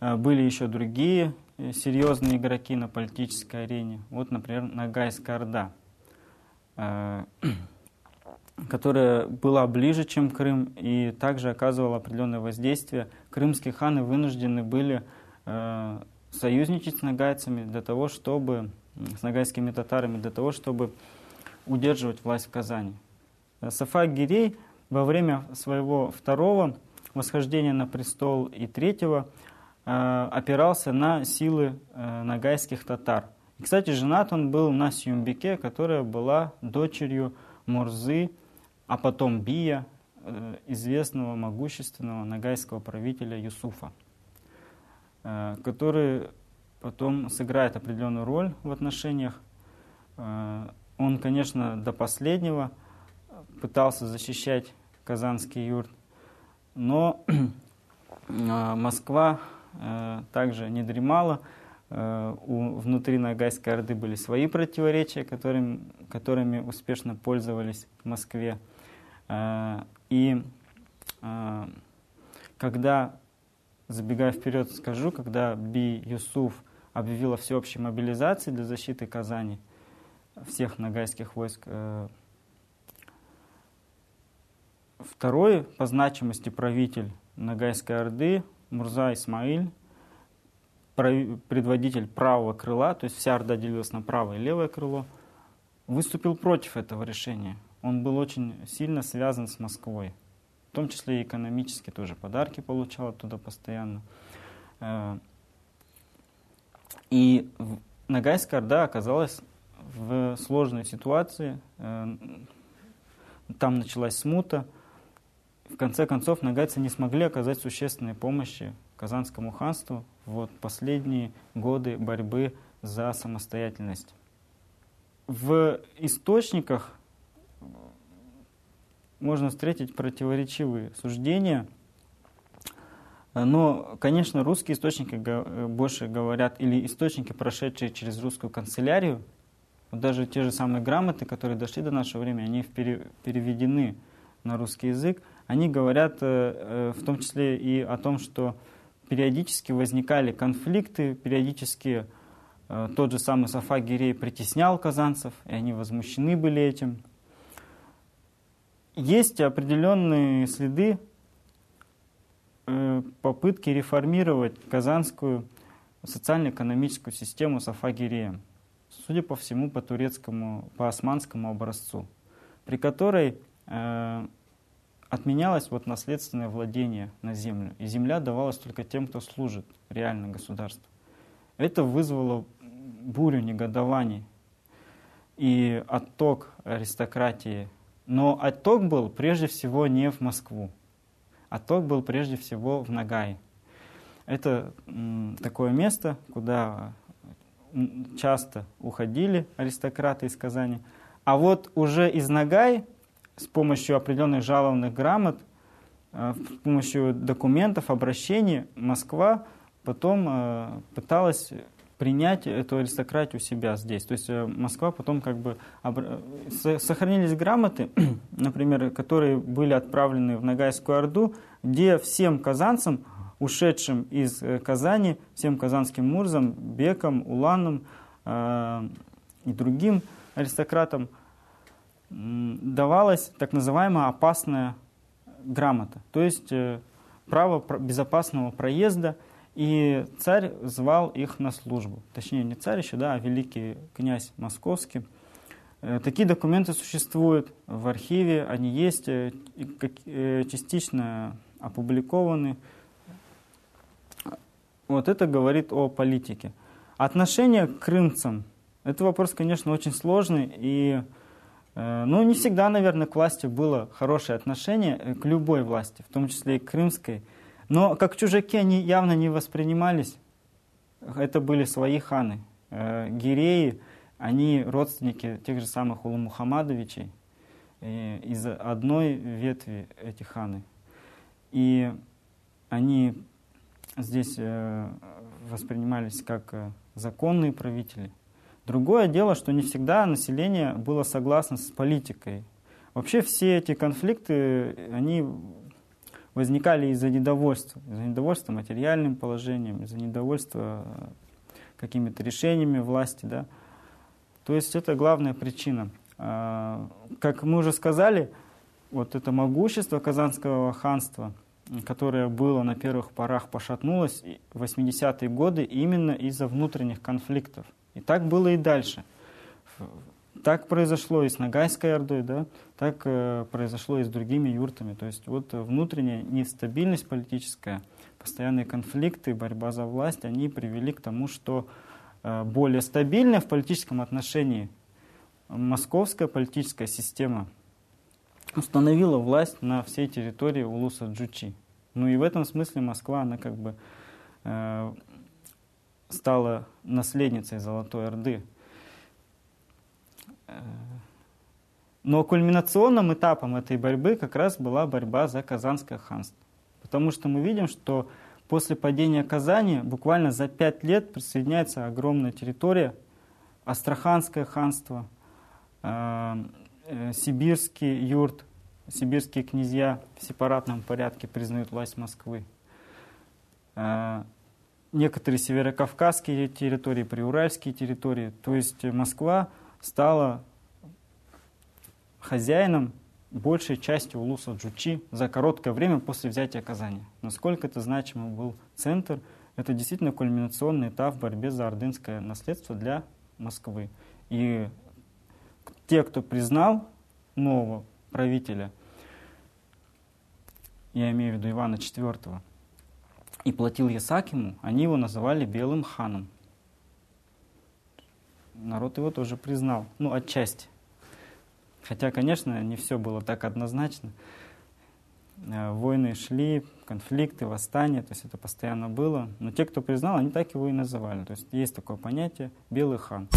были еще другие серьезные игроки на политической арене. Вот, например, Нагайская Орда, которая была ближе, чем Крым, и также оказывала определенное воздействие. Крымские ханы вынуждены были союзничать с нагайцами для того, чтобы, с нагайскими татарами, для того, чтобы удерживать власть в Казани. Сафа Гирей во время своего второго восхождения на престол и третьего э, опирался на силы э, нагайских татар. И, кстати, женат он был на Сюмбике, которая была дочерью Мурзы, а потом Бия, э, известного могущественного нагайского правителя Юсуфа, который потом сыграет определенную роль в отношениях. Он, конечно, до последнего пытался защищать казанский юрт, но Москва э, также не дремала. Э, у, внутри Ногайской Орды были свои противоречия, которыми, которыми успешно пользовались в Москве. Э, и когда, забегая вперед, скажу, когда Би Юсуф объявила всеобщей мобилизации для защиты Казани, всех нагайских войск, Второй по значимости правитель Нагайской Орды Мурза Исмаиль, предводитель правого крыла, то есть вся Орда делилась на правое и левое крыло, выступил против этого решения. Он был очень сильно связан с Москвой, в том числе и экономически тоже подарки получал оттуда постоянно. Э, и Нагайская Орда оказалась в сложной ситуации. Э, там началась смута, конце концов нагайцы не смогли оказать существенной помощи Казанскому ханству в последние годы борьбы за самостоятельность. В источниках можно встретить противоречивые суждения, но, конечно, русские источники больше говорят, или источники, прошедшие через русскую канцелярию, вот даже те же самые грамоты, которые дошли до нашего времени, они переведены на русский язык, они говорят э, э, в том числе и о том, что периодически возникали конфликты, периодически э, тот же самый Сафа Гирей притеснял казанцев, и они возмущены были этим. Есть определенные следы попытки реформировать казанскую социально-экономическую систему Сафа Гирея, судя по всему, по турецкому, по османскому образцу, при которой отменялось вот наследственное владение на землю, и земля давалась только тем, кто служит реально государству. Это вызвало бурю негодований и отток аристократии. Но отток был прежде всего не в Москву. Отток был прежде всего в Нагай. Это такое место, куда часто уходили аристократы из Казани. А вот уже из Нагай с помощью определенных жалобных грамот, э, с помощью документов, обращений Москва потом э, пыталась принять эту аристократию себя здесь. То есть э, Москва потом как бы... Сохранились грамоты, например, которые были отправлены в Ногайскую Орду, где всем казанцам, ушедшим из Казани, всем казанским мурзам, бекам, уланам и другим аристократам давалась так называемая опасная грамота, то есть э, право безопасного проезда, и царь звал их на службу. Точнее, не царь еще, да, а великий князь московский. Э, такие документы существуют в архиве, они есть, э, частично опубликованы. Вот это говорит о политике. Отношение к крымцам – это вопрос, конечно, очень сложный, и ну, не всегда, наверное, к власти было хорошее отношение, э, к любой власти, в том числе и к крымской. Но как чужаки они явно не воспринимались. Это были свои ханы. Э, гиреи, они родственники тех же самых Улу-Мухаммадовичей из одной ветви этих ханы. И они здесь воспринимались как законные правители. Другое дело, что не всегда население было согласно с политикой. Вообще все эти конфликты, они возникали из-за недовольства. Из-за недовольства материальным положением, из-за недовольства э, какими-то решениями власти. Да? То есть это главная причина. А, как мы уже сказали, вот это могущество Казанского ханства, которое было на первых порах пошатнулось в 80-е годы именно из-за внутренних конфликтов. И так было и дальше. Так произошло и с Ногайской Ордой, да, так э, произошло и с другими юртами. То есть вот внутренняя нестабильность политическая, постоянные конфликты, борьба за власть, они привели к тому, что э, более стабильная в политическом отношении московская политическая система установила власть на всей территории Улуса Джучи. Ну и в этом смысле Москва, она как бы э, стала наследницей Золотой Орды. Э, но кульминационным этапом этой борьбы как раз была борьба за Казанское ханство. Потому что мы видим, что после падения Казани буквально за пять лет присоединяется огромная территория, Астраханское ханство, э, э, Сибирский юрт, сибирские князья в сепаратном порядке признают власть Москвы некоторые северокавказские территории, приуральские территории. То есть Москва стала хозяином большей части улуса Джучи за короткое время после взятия Казани. Насколько это значимый был центр, это действительно кульминационный этап в борьбе за ордынское наследство для Москвы. И те, кто признал нового правителя, я имею в виду Ивана IV, и платил ясак ему, они его называли Белым ханом. Народ его тоже признал, ну, отчасти. Хотя, конечно, не все было так однозначно. Э, войны шли, конфликты, восстания, то есть это постоянно было. Но те, кто признал, они так его и называли. То есть есть такое понятие «белый хан».